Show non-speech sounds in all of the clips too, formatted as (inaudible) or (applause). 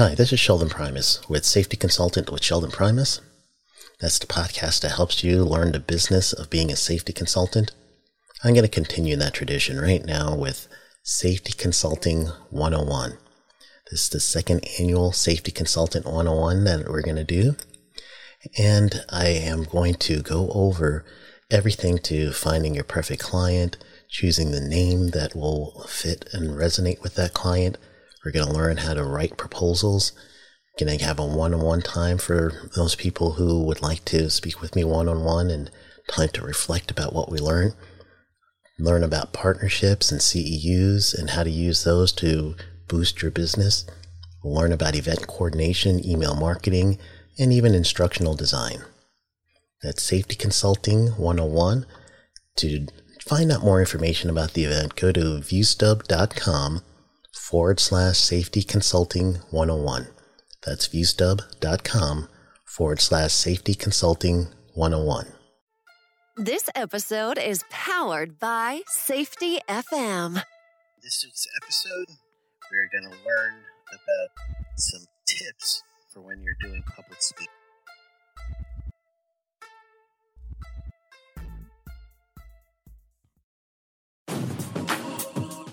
Hi, this is Sheldon Primus with Safety Consultant with Sheldon Primus. That's the podcast that helps you learn the business of being a safety consultant. I'm going to continue that tradition right now with Safety Consulting 101. This is the second annual Safety Consultant 101 that we're going to do. And I am going to go over everything to finding your perfect client, choosing the name that will fit and resonate with that client. We're going to learn how to write proposals. Going to have a one on one time for those people who would like to speak with me one on one and time to reflect about what we learn. Learn about partnerships and CEUs and how to use those to boost your business. learn about event coordination, email marketing, and even instructional design. That's Safety Consulting 101. To find out more information about the event, go to viewstub.com forward slash safety consulting 101. That's viewstub.com forward slash safety consulting 101. This episode is powered by Safety FM. This week's episode, we're going to learn about some tips for when you're doing public speaking.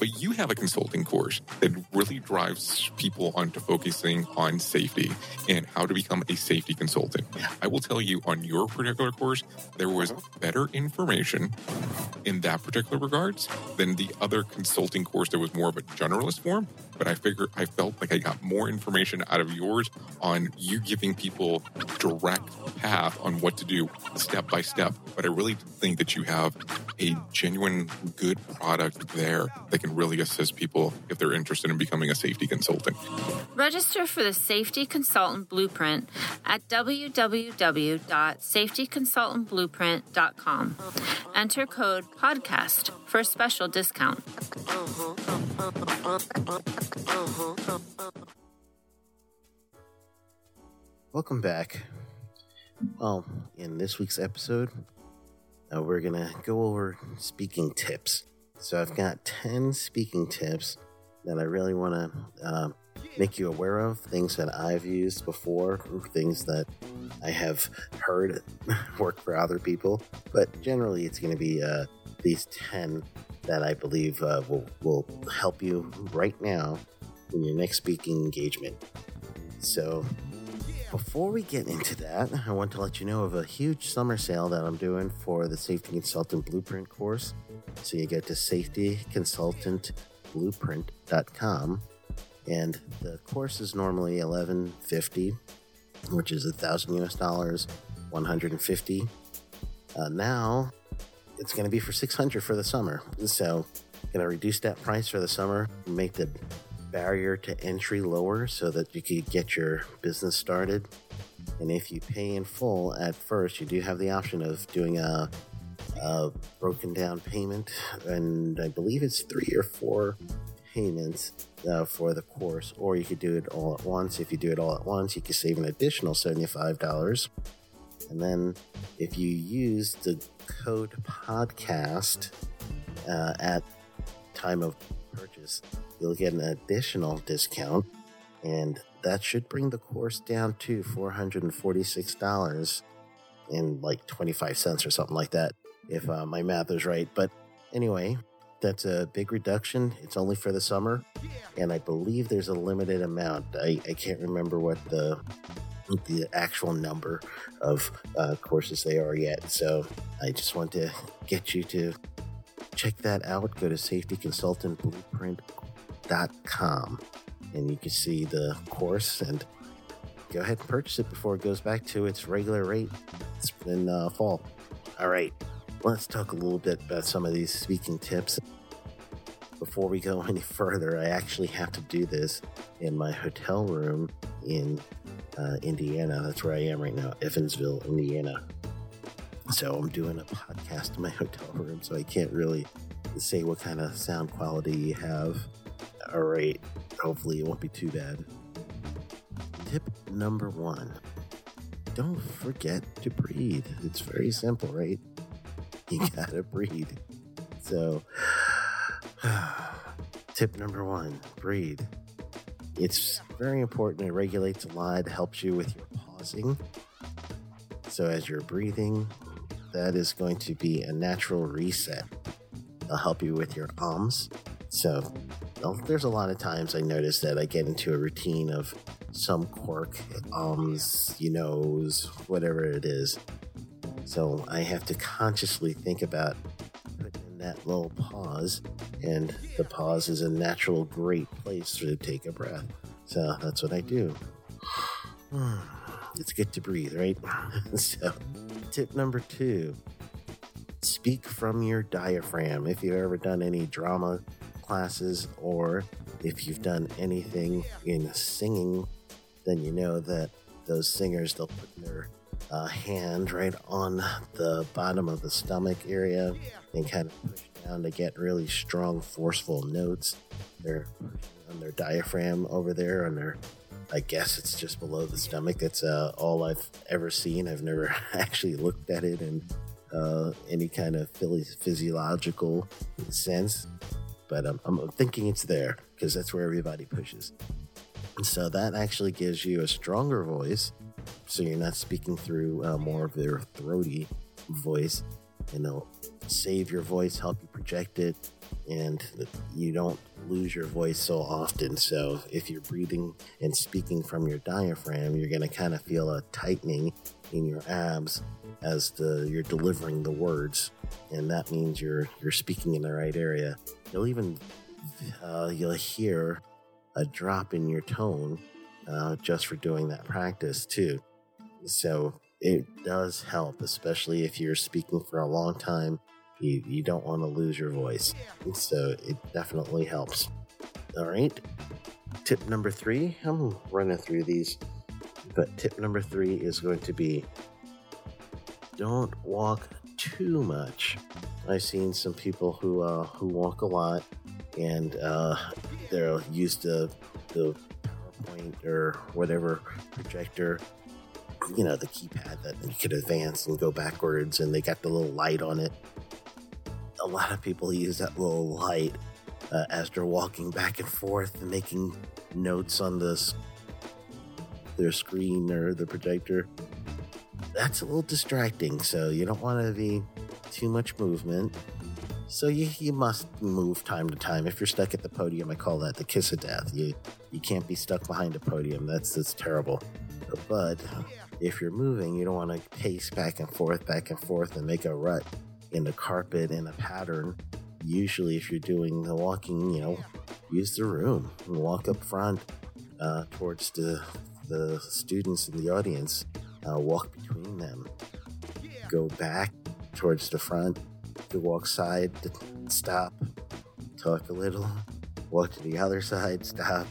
But you have a consulting course that really drives people onto focusing on safety and how to become a safety consultant. I will tell you on your particular course, there was uh-huh. better information in that particular regards than the other consulting course that was more of a generalist form. But I figure I felt like I got more information out of yours on you giving people direct path on what to do step by step. But I really think that you have a genuine good product there that can really assist people if they're interested in becoming a safety consultant. Register for the Safety Consultant Blueprint at www.safetyconsultantblueprint.com. Enter code PODCAST for a special discount. Welcome back. Well, in this week's episode, uh, we're going to go over speaking tips. So I've got 10 speaking tips that I really want to uh, make you aware of, things that I've used before, things that I have heard (laughs) work for other people. But generally, it's going to be uh, these 10 that I believe uh, will, will help you right now in your next speaking engagement. So, before we get into that, I want to let you know of a huge summer sale that I'm doing for the Safety Consultant Blueprint course. So you get to safetyconsultantblueprint.com, and the course is normally 1150, which is a thousand US dollars, 150. Uh, now it's going to be for 600 for the summer. So, I'm going to reduce that price for the summer, make the barrier to entry lower so that you could get your business started. And if you pay in full at first, you do have the option of doing a, a broken down payment, and I believe it's three or four payments uh, for the course, or you could do it all at once. If you do it all at once, you could save an additional $75. And then if you use the code podcast uh, at time of purchase, you'll get an additional discount, and that should bring the course down to $446 and like 25 cents or something like that, if uh, my math is right. But anyway, that's a big reduction. It's only for the summer, and I believe there's a limited amount. I, I can't remember what the the actual number of uh, courses they are yet. So I just want to get you to check that out. Go to safetyconsultantblueprint.com and you can see the course and go ahead and purchase it before it goes back to its regular rate it's in uh, fall. All right, let's talk a little bit about some of these speaking tips. Before we go any further, I actually have to do this in my hotel room in uh, Indiana. That's where I am right now, Evansville, Indiana. So I'm doing a podcast in my hotel room, so I can't really say what kind of sound quality you have. All right, hopefully it won't be too bad. Tip number one don't forget to breathe. It's very simple, right? You (laughs) gotta breathe. So, (sighs) tip number one breathe. It's very important. It regulates a lot, helps you with your pausing. So, as you're breathing, that is going to be a natural reset. It'll help you with your ums. So, there's a lot of times I notice that I get into a routine of some quirk, ums, you knows, whatever it is. So I have to consciously think about putting in that little pause, and the pause is a natural, great place to take a breath. So that's what I do. (sighs) It's good to breathe, right? (laughs) so, tip number two speak from your diaphragm. If you've ever done any drama classes or if you've done anything in singing, then you know that those singers, they'll put their uh, hand right on the bottom of the stomach area and kind of push down to get really strong, forceful notes. They're on their diaphragm over there on their I guess it's just below the stomach. That's uh, all I've ever seen. I've never (laughs) actually looked at it in uh, any kind of physiological sense, but I'm, I'm thinking it's there because that's where everybody pushes. And so that actually gives you a stronger voice. So you're not speaking through uh, more of their throaty voice, and it'll save your voice, help you project it, and you don't lose your voice so often. So if you're breathing and speaking from your diaphragm, you're going to kind of feel a tightening in your abs as the you're delivering the words, and that means you're you're speaking in the right area. You'll even uh, you'll hear a drop in your tone uh, just for doing that practice too. So it does help, especially if you're speaking for a long time. You, you don't want to lose your voice. So it definitely helps. All right. Tip number three, I'm running through these, but tip number three is going to be don't walk too much. I've seen some people who uh, who walk a lot, and uh, they'll use the the PowerPoint or whatever projector you know, the keypad that you could advance and go backwards, and they got the little light on it. A lot of people use that little light uh, as they're walking back and forth and making notes on this their screen or the projector. That's a little distracting, so you don't want to be too much movement. So you, you must move time to time. If you're stuck at the podium, I call that the kiss of death. You you can't be stuck behind a podium. That's that's terrible. But if you're moving, you don't want to pace back and forth, back and forth, and make a rut in the carpet in a pattern. Usually, if you're doing the walking, you know, use the room walk up front uh, towards the the students in the audience. Uh, walk between them. Go back towards the front. To walk side, to stop, talk a little. Walk to the other side, stop.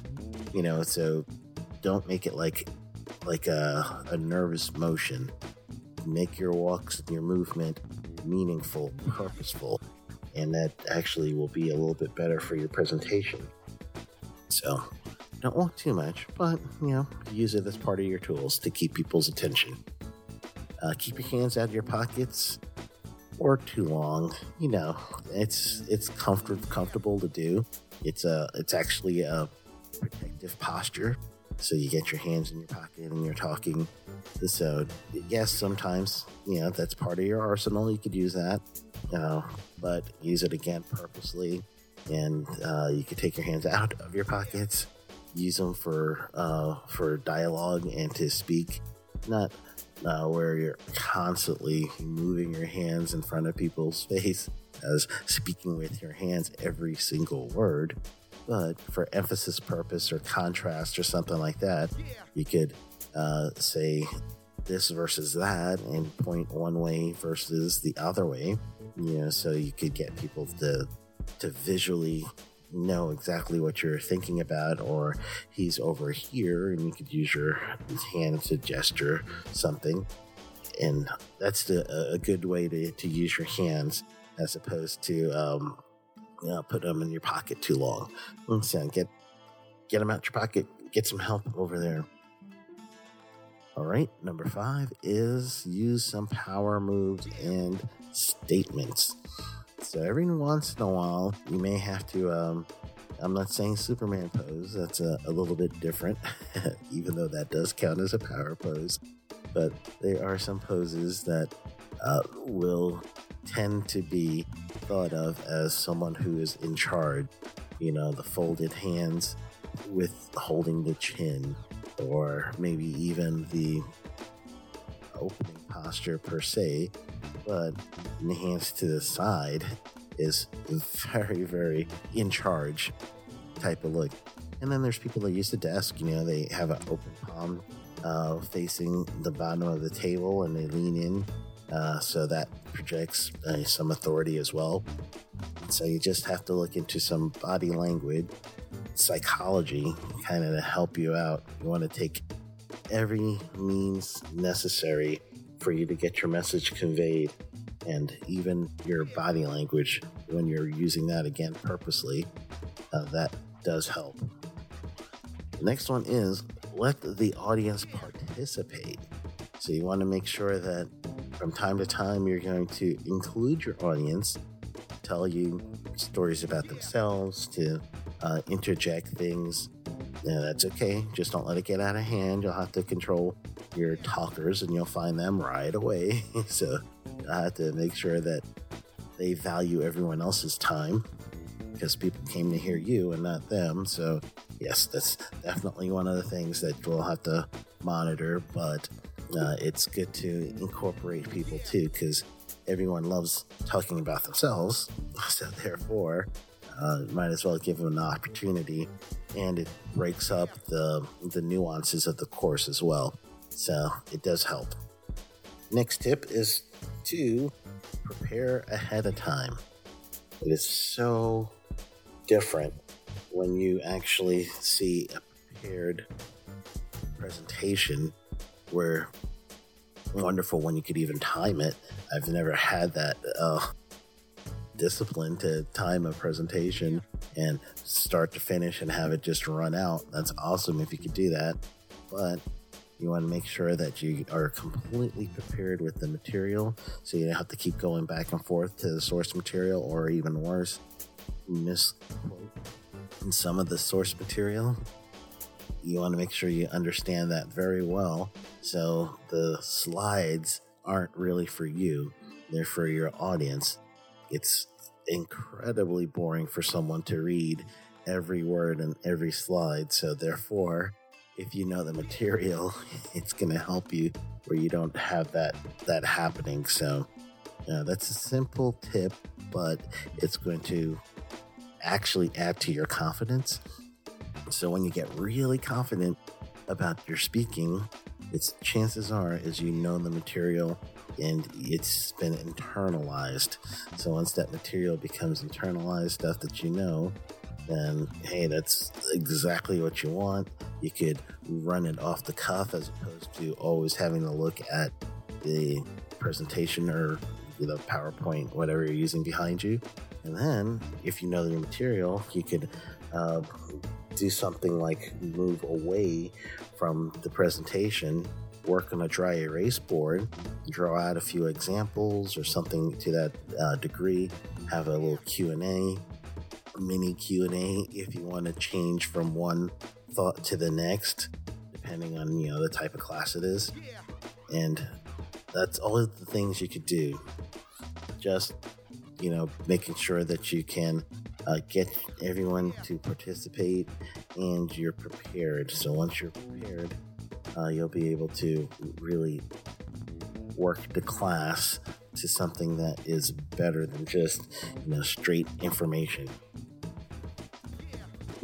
You know, so don't make it like like a, a nervous motion. Make your walks and your movement meaningful, purposeful, and that actually will be a little bit better for your presentation. So, don't walk too much, but you know, use it as part of your tools to keep people's attention. Uh, keep your hands out of your pockets or too long. You know, it's it's comfort comfortable to do. It's a it's actually a protective posture so you get your hands in your pocket and you're talking. So yes, sometimes you know that's part of your arsenal. You could use that, you know, but use it again purposely, and uh, you could take your hands out of your pockets, use them for uh, for dialogue and to speak, not uh, where you're constantly moving your hands in front of people's face as speaking with your hands every single word but for emphasis purpose or contrast or something like that, you could uh, say this versus that and point one way versus the other way. You know, so you could get people to to visually know exactly what you're thinking about, or he's over here, and you could use your hand to gesture something. and that's the, a good way to, to use your hands as opposed to um, you know, put them in your pocket too long. So get get them out your pocket. Get some help over there. All right, number five is use some power moves and statements. So every once in a while, you may have to. Um, I'm not saying Superman pose. That's a, a little bit different, (laughs) even though that does count as a power pose. But there are some poses that uh, will tend to be thought of as someone who is in charge. You know, the folded hands with holding the chin, or maybe even the opening posture per se, but the hands to the side is (laughs) very, very in charge type of look. And then there's people that use the desk, you know, they have an open palm uh, facing the bottom of the table and they lean in. Uh, so that projects uh, some authority as well. So you just have to look into some body language, psychology, kind of to help you out. You want to take every means necessary for you to get your message conveyed and even your body language when you're using that again purposely. Uh, that does help. The next one is let the audience participate. So you want to make sure that from time to time you're going to include your audience, tell you stories about themselves, to uh, interject things. That's okay. Just don't let it get out of hand. You'll have to control your talkers and you'll find them right away. (laughs) so I have to make sure that they value everyone else's time because people came to hear you and not them. So, yes, that's definitely one of the things that we'll have to monitor, but uh, it's good to incorporate people too because everyone loves talking about themselves. (laughs) So, therefore, uh, might as well give them an opportunity and it breaks up the, the nuances of the course as well. So, it does help. Next tip is to prepare ahead of time. It is so different when you actually see a prepared presentation where wonderful when you could even time it. I've never had that uh, discipline to time a presentation and start to finish and have it just run out. That's awesome if you could do that. But you want to make sure that you are completely prepared with the material so you don't have to keep going back and forth to the source material or even worse, misquote in some of the source material. You want to make sure you understand that very well so the slides aren't really for you, they're for your audience. It's incredibly boring for someone to read every word and every slide, so therefore, if you know the material, (laughs) it's going to help you where you don't have that that happening. So uh, that's a simple tip, but it's going to actually add to your confidence. So when you get really confident about your speaking, it's chances are is you know the material and it's been internalized. So once that material becomes internalized, stuff that you know, then hey, that's exactly what you want. You could run it off the cuff as opposed to always having to look at the presentation or the PowerPoint, whatever you're using behind you. And then, if you know the material, you could uh, do something like move away from the presentation, work on a dry erase board, draw out a few examples or something to that uh, degree, have a little Q and A, mini Q and A if you want to change from one thought to the next, depending on you know the type of class it is, and that's all of the things you could do. Just you know, making sure that you can uh, get everyone to participate and you're prepared. So once you're prepared, uh, you'll be able to really work the class to something that is better than just you know straight information.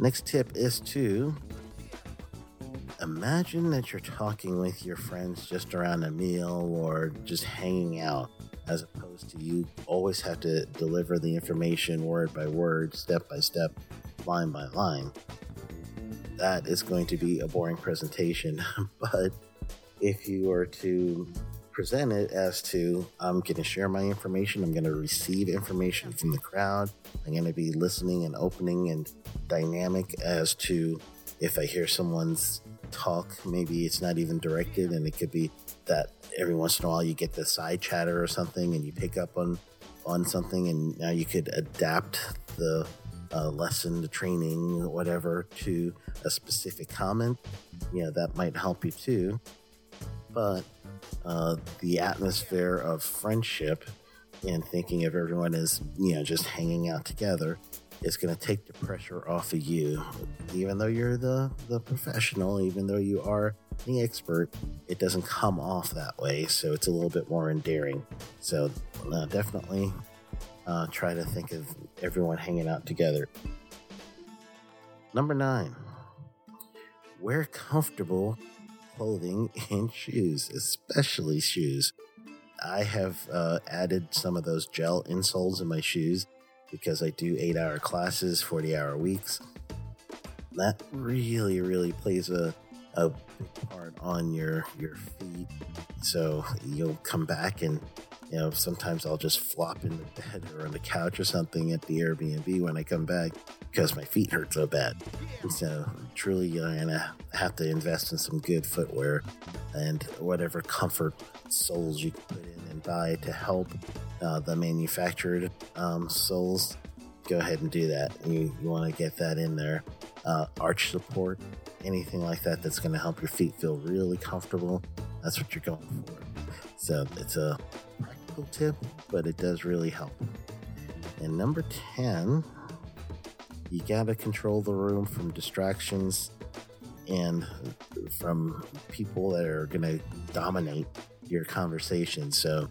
Next tip is to imagine that you're talking with your friends just around a meal or just hanging out as opposed to you always have to deliver the information word by word, step by step, line by line. That is going to be a boring presentation. (laughs) but if you were to present it as to I'm going to share my information. I'm going to receive information from the crowd. I'm going to be listening and opening and dynamic as to if I hear someone's talk, maybe it's not even directed, and it could be that every once in a while you get the side chatter or something and you pick up on on something and now you could adapt the uh, lesson the training whatever to a specific comment. You know that might help you too. But uh, the atmosphere of friendship and thinking of everyone as you know just hanging out together is going to take the pressure off of you. Even though you're the the professional even though you are the expert it doesn't come off that way so it's a little bit more endearing. So uh, definitely uh, try to think of everyone hanging out together. Number nine. Wear comfortable clothing and shoes especially shoes. I have uh, added some of those gel insoles in my shoes because I do eight hour classes, 40 hour weeks. That really, really plays a, a big part on your, your feet. So you'll come back and, you know, sometimes I'll just flop in the bed or on the couch or something at the Airbnb when I come back because my feet hurt so bad. And so truly you're to have to invest in some good footwear and whatever comfort soles you can put in and buy to help uh, the manufactured um, soles, go ahead and do that. You, you want to get that in there. Uh, arch support, anything like that that's going to help your feet feel really comfortable. That's what you're going for. So it's a practical tip, but it does really help. And number 10, you got to control the room from distractions and from people that are going to dominate your conversation. So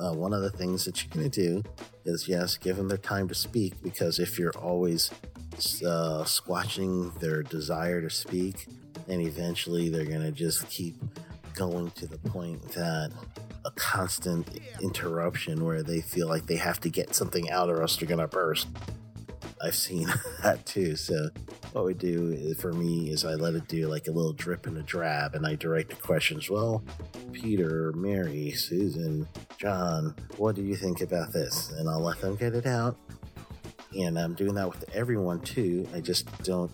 uh, one of the things that you're going to do is yes, give them their time to speak because if you're always uh, squashing their desire to speak, and eventually they're going to just keep going to the point that a constant interruption where they feel like they have to get something out or else they're going to burst. I've seen (laughs) that too. So what we do for me is I let it do like a little drip and a drab, and I direct the questions. Well, Peter, Mary, Susan, John, what do you think about this? And I'll let them get it out. And I'm doing that with everyone too. I just don't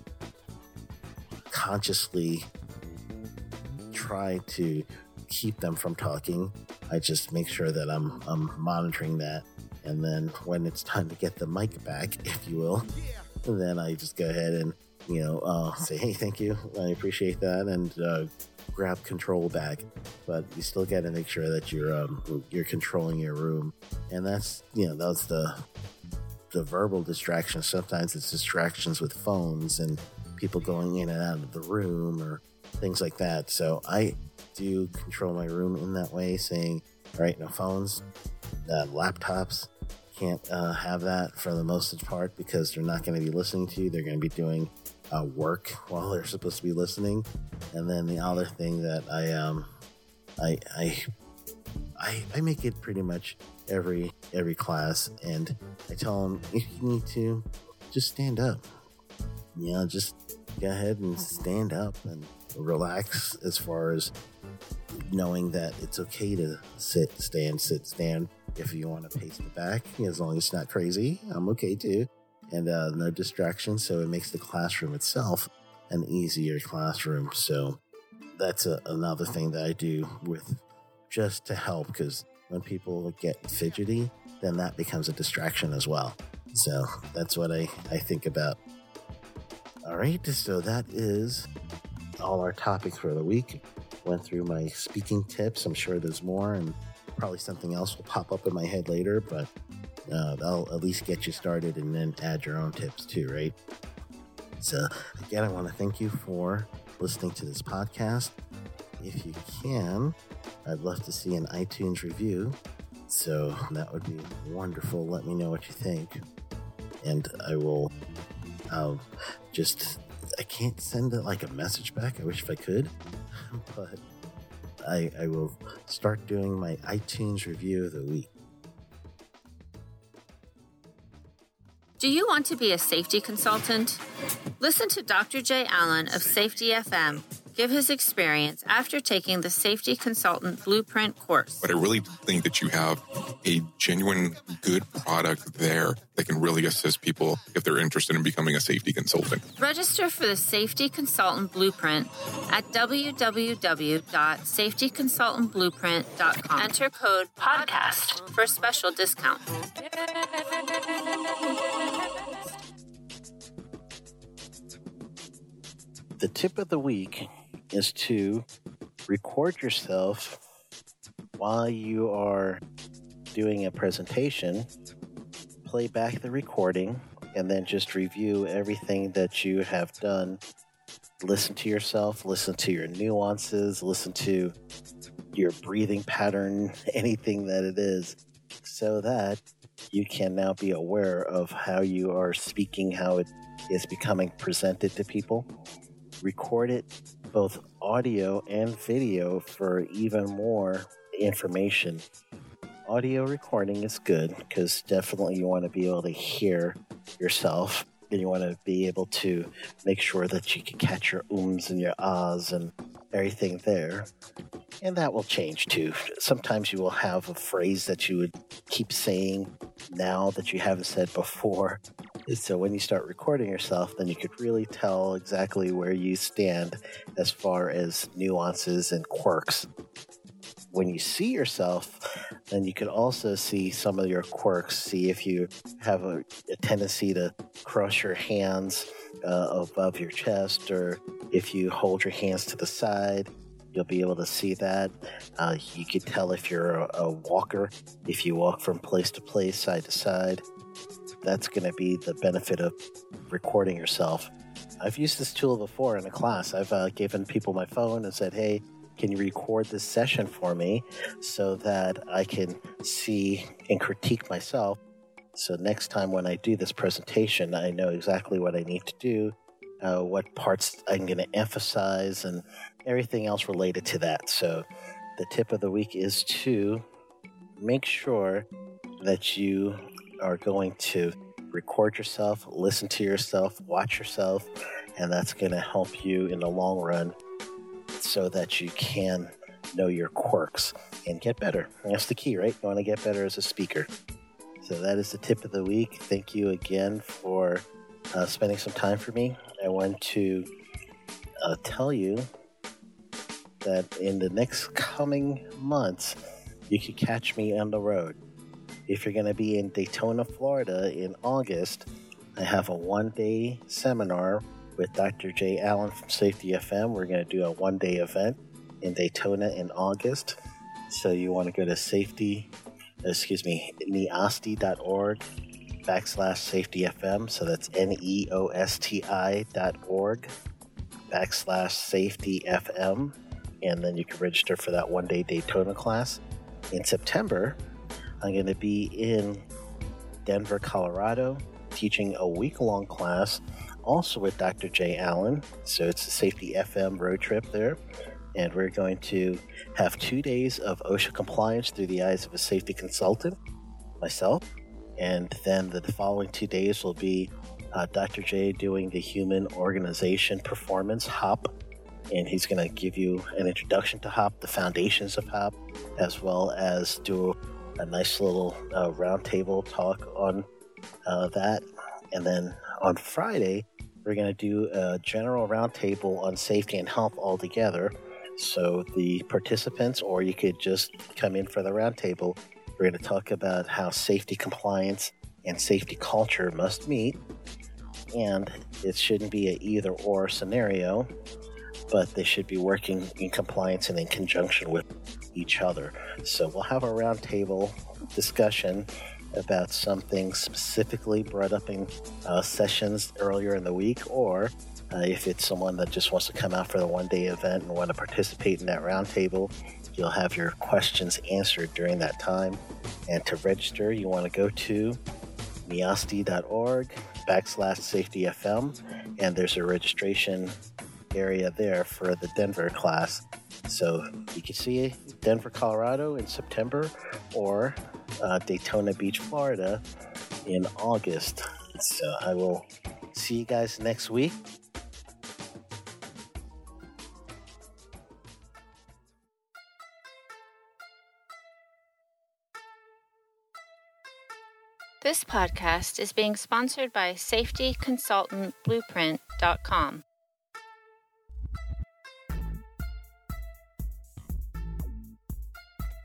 consciously try to keep them from talking. I just make sure that I'm I'm monitoring that. And then when it's time to get the mic back, (laughs) if you will, then I just go ahead and you know uh, say, "Hey, thank you, I appreciate that," and uh, grab control back. But you still got to make sure that you're um, you're controlling your room, and that's you know that's the the verbal distractions. Sometimes it's distractions with phones and people going in and out of the room or things like that. So I do control my room in that way, saying, all right, no phones, uh, laptops, can't uh, have that for the most part because they're not going to be listening to you. They're going to be doing uh, work (laughs) while they're supposed to be listening. And then the other thing that I um I I I, I make it pretty much every every class, and I tell them if you need to, just stand up. You know, just go ahead and stand up and relax as far as knowing that it's okay to sit, stand, sit, stand. If you want to pace the back, as long as it's not crazy, I'm okay too and uh, no distractions. So it makes the classroom itself an easier classroom. So that's a, another thing that I do with just to help because when people get fidgety, then that becomes a distraction as well. So that's what I, I think about. All right, so that is all our topics for the week. Went through my speaking tips. I'm sure there's more, and probably something else will pop up in my head later, but uh, that'll at least get you started and then add your own tips too, right? So, again, I want to thank you for listening to this podcast. If you can, I'd love to see an iTunes review. So, that would be wonderful. Let me know what you think. And I will I'll just, I can't send it like a message back. I wish if I could, (laughs) but I, I will start doing my iTunes review of the week. Do you want to be a safety consultant? Listen to Dr. Jay Allen of Safety FM. Give his experience after taking the Safety Consultant Blueprint course. But I really think that you have a genuine good product there that can really assist people if they're interested in becoming a safety consultant. Register for the Safety Consultant Blueprint at www.safetyconsultantblueprint.com. Enter code PODCAST for a special discount. The tip of the week is to record yourself while you are doing a presentation, play back the recording, and then just review everything that you have done. Listen to yourself, listen to your nuances, listen to your breathing pattern, (laughs) anything that it is, so that you can now be aware of how you are speaking, how it is becoming presented to people. Record it both audio and video for even more information. Audio recording is good because definitely you want to be able to hear yourself and you want to be able to make sure that you can catch your ums and your ahs and everything there. And that will change too. Sometimes you will have a phrase that you would keep saying now that you haven't said before. So when you start recording yourself, then you could really tell exactly where you stand as far as nuances and quirks. When you see yourself, then you could also see some of your quirks. See if you have a, a tendency to cross your hands uh, above your chest, or if you hold your hands to the side, you'll be able to see that. Uh, you could tell if you're a, a walker, if you walk from place to place, side to side. That's going to be the benefit of recording yourself. I've used this tool before in a class. I've uh, given people my phone and said, hey, can you record this session for me so that I can see and critique myself? So next time when I do this presentation, I know exactly what I need to do, uh, what parts I'm going to emphasize, and everything else related to that. So the tip of the week is to make sure that you are going to record yourself, listen to yourself, watch yourself, and that's going to help you in the long run so that you can know your quirks and get better. That's the key, right? You want to get better as a speaker. So that is the tip of the week. Thank you again for uh, spending some time for me. I want to uh, tell you that in the next coming months, you can catch me on the road. If you're going to be in Daytona, Florida in August, I have a one day seminar with Dr. Jay Allen from Safety FM. We're going to do a one day event in Daytona in August. So you want to go to safety, excuse me, neosti.org backslash safety FM. So that's N E O S T I dot org backslash safety FM. And then you can register for that one day Daytona class. In September, I'm going to be in Denver, Colorado, teaching a week long class also with Dr. Jay Allen. So it's a Safety FM road trip there. And we're going to have two days of OSHA compliance through the eyes of a safety consultant, myself. And then the following two days will be uh, Dr. Jay doing the Human Organization Performance HOP. And he's going to give you an introduction to HOP, the foundations of HOP, as well as do a nice little uh, roundtable talk on uh, that. And then on Friday, we're going to do a general roundtable on safety and health altogether. So the participants, or you could just come in for the roundtable, we're going to talk about how safety compliance and safety culture must meet. And it shouldn't be an either or scenario, but they should be working in compliance and in conjunction with each other. So we'll have a roundtable discussion about something specifically brought up in uh, sessions earlier in the week, or uh, if it's someone that just wants to come out for the one day event and want to participate in that roundtable, you'll have your questions answered during that time. And to register, you want to go to neosti.org backslash safety FM, and there's a registration area there for the Denver class. So you can see Denver, Colorado in September or uh, Daytona Beach, Florida in August. So I will see you guys next week. This podcast is being sponsored by safetyconsultantblueprint.com.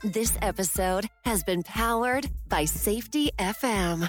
This episode has been powered by Safety FM.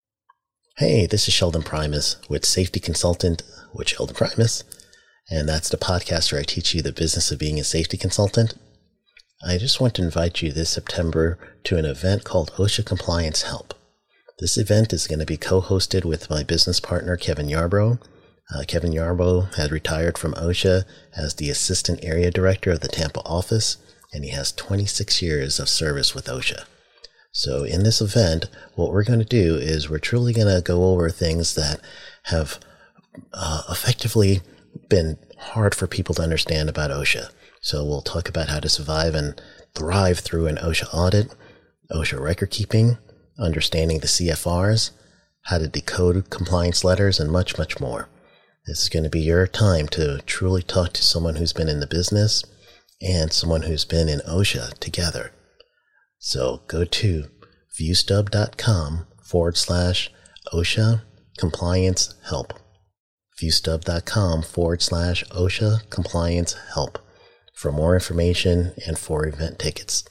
Hey, this is Sheldon Primus with Safety Consultant with Sheldon Primus, and that's the podcast where I teach you the business of being a safety consultant. I just want to invite you this September to an event called OSHA Compliance Help. This event is going to be co hosted with my business partner, Kevin Yarbrough. Uh, Kevin Yarbrough has retired from OSHA as the Assistant Area Director of the Tampa office, and he has 26 years of service with OSHA. So, in this event, what we're going to do is we're truly going to go over things that have uh, effectively been hard for people to understand about OSHA. So, we'll talk about how to survive and thrive through an OSHA audit, OSHA record keeping, understanding the CFRs, how to decode compliance letters, and much, much more. This is going to be your time to truly talk to someone who's been in the business and someone who's been in OSHA together. So go to viewstub.com forward slash OSHA compliance help. Viewstub.com forward slash OSHA compliance help for more information and for event tickets.